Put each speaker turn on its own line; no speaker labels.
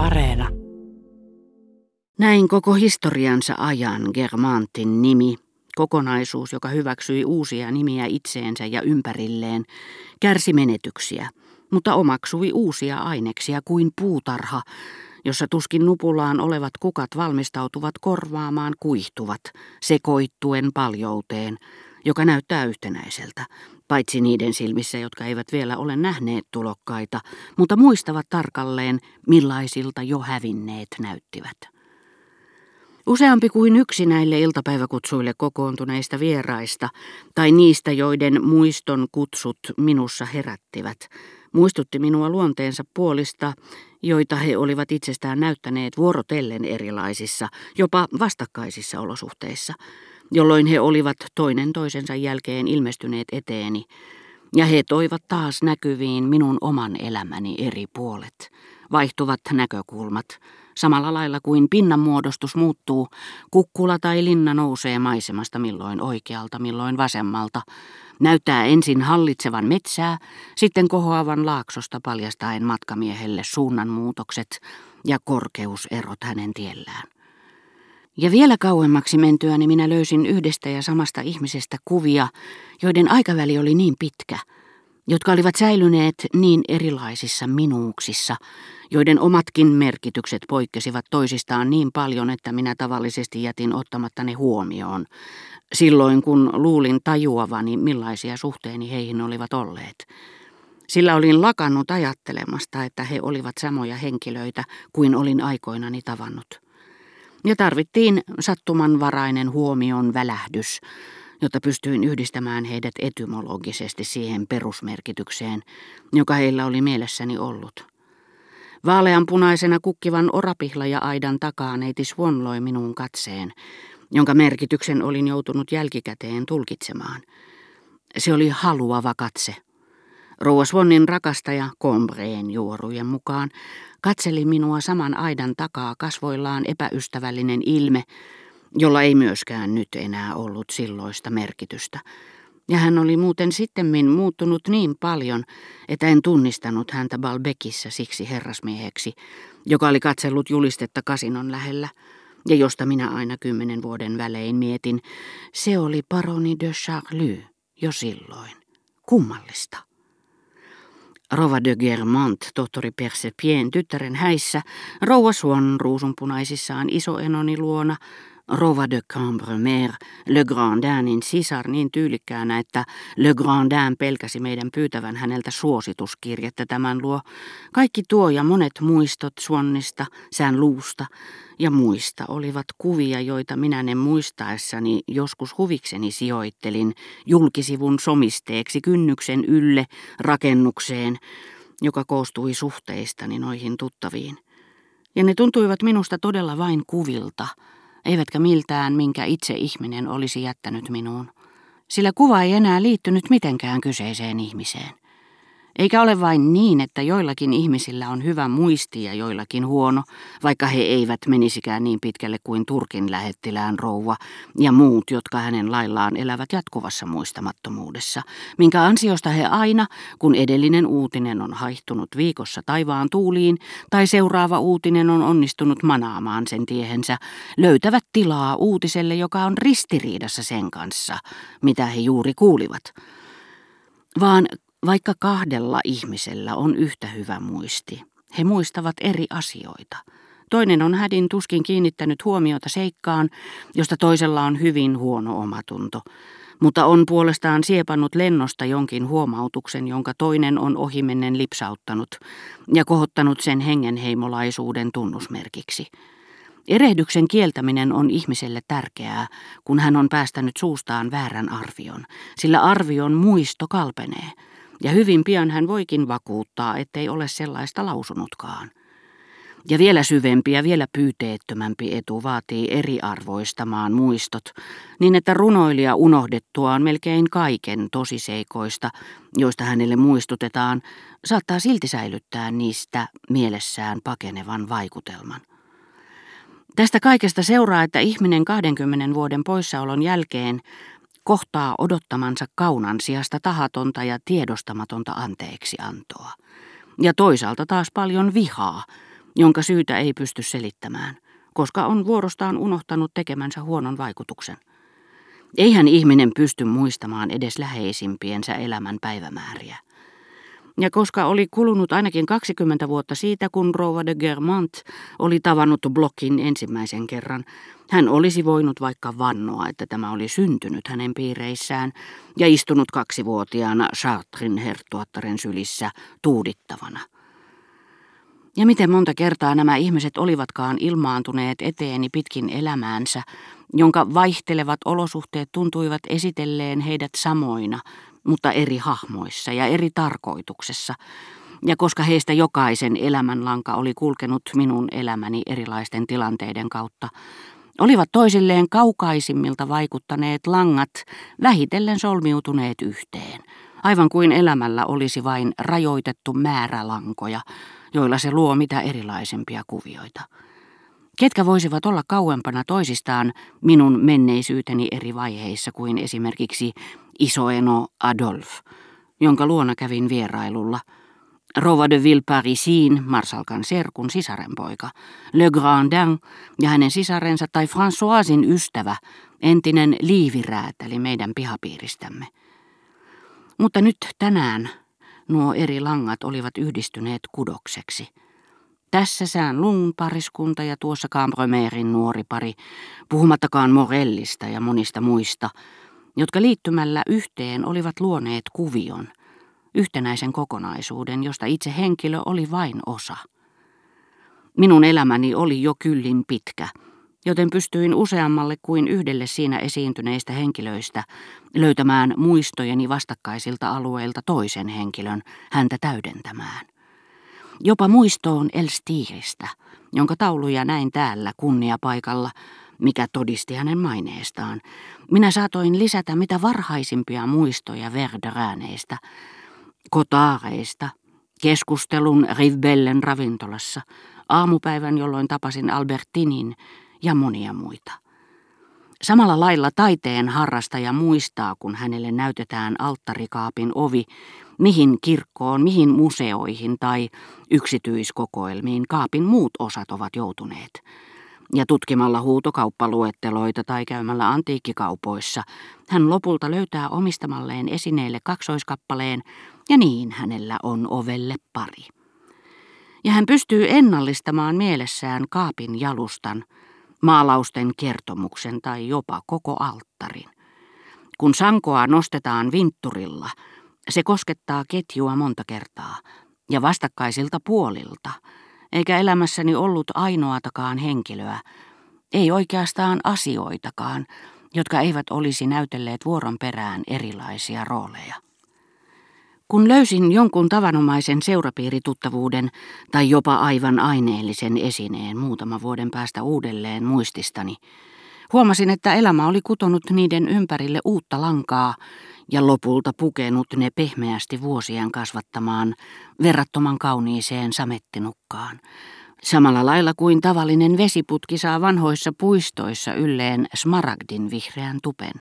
Areena.
Näin koko historiansa ajan Germantin nimi, kokonaisuus, joka hyväksyi uusia nimiä itseensä ja ympärilleen, kärsi menetyksiä, mutta omaksui uusia aineksia kuin puutarha, jossa tuskin nupulaan olevat kukat valmistautuvat korvaamaan kuihtuvat, sekoittuen paljouteen, joka näyttää yhtenäiseltä, paitsi niiden silmissä, jotka eivät vielä ole nähneet tulokkaita, mutta muistavat tarkalleen, millaisilta jo hävinneet näyttivät. Useampi kuin yksi näille iltapäiväkutsuille kokoontuneista vieraista, tai niistä, joiden muiston kutsut minussa herättivät, muistutti minua luonteensa puolista, joita he olivat itsestään näyttäneet vuorotellen erilaisissa, jopa vastakkaisissa olosuhteissa – jolloin he olivat toinen toisensa jälkeen ilmestyneet eteeni, ja he toivat taas näkyviin minun oman elämäni eri puolet, vaihtuvat näkökulmat, samalla lailla kuin pinnanmuodostus muuttuu, kukkula tai linna nousee maisemasta milloin oikealta, milloin vasemmalta, näyttää ensin hallitsevan metsää, sitten kohoavan laaksosta paljastaen matkamiehelle suunnanmuutokset ja korkeuserot hänen tiellään. Ja vielä kauemmaksi mentyäni minä löysin yhdestä ja samasta ihmisestä kuvia, joiden aikaväli oli niin pitkä, jotka olivat säilyneet niin erilaisissa minuuksissa, joiden omatkin merkitykset poikkesivat toisistaan niin paljon, että minä tavallisesti jätin ottamatta ne huomioon, silloin kun luulin tajuavani, millaisia suhteeni heihin olivat olleet. Sillä olin lakannut ajattelemasta, että he olivat samoja henkilöitä kuin olin aikoinani tavannut ja tarvittiin sattumanvarainen huomion välähdys, jotta pystyin yhdistämään heidät etymologisesti siihen perusmerkitykseen, joka heillä oli mielessäni ollut. Vaaleanpunaisena kukkivan orapihla ja aidan takaa neiti Swan loi minuun katseen, jonka merkityksen olin joutunut jälkikäteen tulkitsemaan. Se oli haluava katse. Rouva Swannin rakastaja, Combreen juorujen mukaan, katseli minua saman aidan takaa kasvoillaan epäystävällinen ilme, jolla ei myöskään nyt enää ollut silloista merkitystä. Ja hän oli muuten sittemmin muuttunut niin paljon, että en tunnistanut häntä Balbekissa siksi herrasmieheksi, joka oli katsellut julistetta kasinon lähellä, ja josta minä aina kymmenen vuoden välein mietin, se oli paroni de Charlie jo silloin. Kummallista. Rova de Germont, tohtori Persepien tyttären häissä, rouva Swan ruusunpunaisissaan isoenoni luona, Rova de Cambremer, Le Grandinin sisar niin tyylikkäänä, että Le Grandin pelkäsi meidän pyytävän häneltä suosituskirjettä tämän luo. Kaikki tuo ja monet muistot Swannista, sään luusta ja muista olivat kuvia, joita minä ne muistaessani joskus huvikseni sijoittelin julkisivun somisteeksi kynnyksen ylle rakennukseen, joka koostui suhteistani noihin tuttaviin. Ja ne tuntuivat minusta todella vain kuvilta – eivätkä miltään, minkä itse ihminen olisi jättänyt minuun. Sillä kuva ei enää liittynyt mitenkään kyseiseen ihmiseen. Eikä ole vain niin, että joillakin ihmisillä on hyvä muisti ja joillakin huono, vaikka he eivät menisikään niin pitkälle kuin Turkin lähettilään rouva ja muut, jotka hänen laillaan elävät jatkuvassa muistamattomuudessa, minkä ansiosta he aina, kun edellinen uutinen on haihtunut viikossa taivaan tuuliin tai seuraava uutinen on onnistunut manaamaan sen tiehensä, löytävät tilaa uutiselle, joka on ristiriidassa sen kanssa, mitä he juuri kuulivat. Vaan vaikka kahdella ihmisellä on yhtä hyvä muisti, he muistavat eri asioita. Toinen on hädin tuskin kiinnittänyt huomiota seikkaan, josta toisella on hyvin huono omatunto, mutta on puolestaan siepannut lennosta jonkin huomautuksen, jonka toinen on ohimennen lipsauttanut ja kohottanut sen hengenheimolaisuuden tunnusmerkiksi. Erehdyksen kieltäminen on ihmiselle tärkeää, kun hän on päästänyt suustaan väärän arvion, sillä arvion muisto kalpenee – ja hyvin pian hän voikin vakuuttaa, ettei ole sellaista lausunutkaan. Ja vielä syvempi ja vielä pyyteettömämpi etu vaatii eriarvoistamaan muistot, niin että runoilija unohdettuaan melkein kaiken tosiseikoista, joista hänelle muistutetaan, saattaa silti säilyttää niistä mielessään pakenevan vaikutelman. Tästä kaikesta seuraa, että ihminen 20 vuoden poissaolon jälkeen kohtaa odottamansa kaunan sijasta tahatonta ja tiedostamatonta anteeksiantoa. Ja toisaalta taas paljon vihaa, jonka syytä ei pysty selittämään, koska on vuorostaan unohtanut tekemänsä huonon vaikutuksen. Eihän ihminen pysty muistamaan edes läheisimpiensä elämän päivämääriä. Ja koska oli kulunut ainakin 20 vuotta siitä, kun rouva de Germant oli tavannut Blockin ensimmäisen kerran, hän olisi voinut vaikka vannoa, että tämä oli syntynyt hänen piireissään ja istunut kaksivuotiaana Chartrin herttuattaren sylissä tuudittavana. Ja miten monta kertaa nämä ihmiset olivatkaan ilmaantuneet eteeni pitkin elämäänsä, jonka vaihtelevat olosuhteet tuntuivat esitelleen heidät samoina, mutta eri hahmoissa ja eri tarkoituksessa, ja koska heistä jokaisen elämänlanka oli kulkenut minun elämäni erilaisten tilanteiden kautta, olivat toisilleen kaukaisimmilta vaikuttaneet langat vähitellen solmiutuneet yhteen, aivan kuin elämällä olisi vain rajoitettu määrä lankoja, joilla se luo mitä erilaisempia kuvioita. Ketkä voisivat olla kauempana toisistaan minun menneisyyteni eri vaiheissa kuin esimerkiksi isoeno Adolf, jonka luona kävin vierailulla, Rova de Villeparisin, Marsalkan serkun sisarenpoika, Le Grandin ja hänen sisarensa tai Françoisin ystävä, entinen liiviräätäli meidän pihapiiristämme. Mutta nyt tänään nuo eri langat olivat yhdistyneet kudokseksi. Tässä sään Lung pariskunta ja tuossa Cambromerin nuori pari, puhumattakaan Morellista ja monista muista, jotka liittymällä yhteen olivat luoneet kuvion, yhtenäisen kokonaisuuden, josta itse henkilö oli vain osa. Minun elämäni oli jo kyllin pitkä, joten pystyin useammalle kuin yhdelle siinä esiintyneistä henkilöistä löytämään muistojeni vastakkaisilta alueilta toisen henkilön häntä täydentämään. Jopa muistoon Elstiiristä, jonka tauluja näin täällä kunniapaikalla, mikä todisti hänen maineestaan. Minä saatoin lisätä mitä varhaisimpia muistoja Verderääneistä, kotaareista, keskustelun Rivbellen ravintolassa, aamupäivän, jolloin tapasin Albertinin ja monia muita. Samalla lailla taiteen harrastaja muistaa, kun hänelle näytetään alttarikaapin ovi, mihin kirkkoon, mihin museoihin tai yksityiskokoelmiin kaapin muut osat ovat joutuneet – ja tutkimalla huutokauppaluetteloita tai käymällä antiikkikaupoissa, hän lopulta löytää omistamalleen esineelle kaksoiskappaleen ja niin hänellä on ovelle pari. Ja hän pystyy ennallistamaan mielessään kaapin jalustan, maalausten kertomuksen tai jopa koko alttarin. Kun sankoa nostetaan vintturilla, se koskettaa ketjua monta kertaa ja vastakkaisilta puolilta – eikä elämässäni ollut ainoatakaan henkilöä, ei oikeastaan asioitakaan, jotka eivät olisi näytelleet vuoron perään erilaisia rooleja. Kun löysin jonkun tavanomaisen seurapiirituttavuuden tai jopa aivan aineellisen esineen muutama vuoden päästä uudelleen muististani, huomasin, että elämä oli kutonut niiden ympärille uutta lankaa ja lopulta pukenut ne pehmeästi vuosien kasvattamaan verrattoman kauniiseen samettinukkaan. Samalla lailla kuin tavallinen vesiputki saa vanhoissa puistoissa ylleen smaragdin vihreän tupen.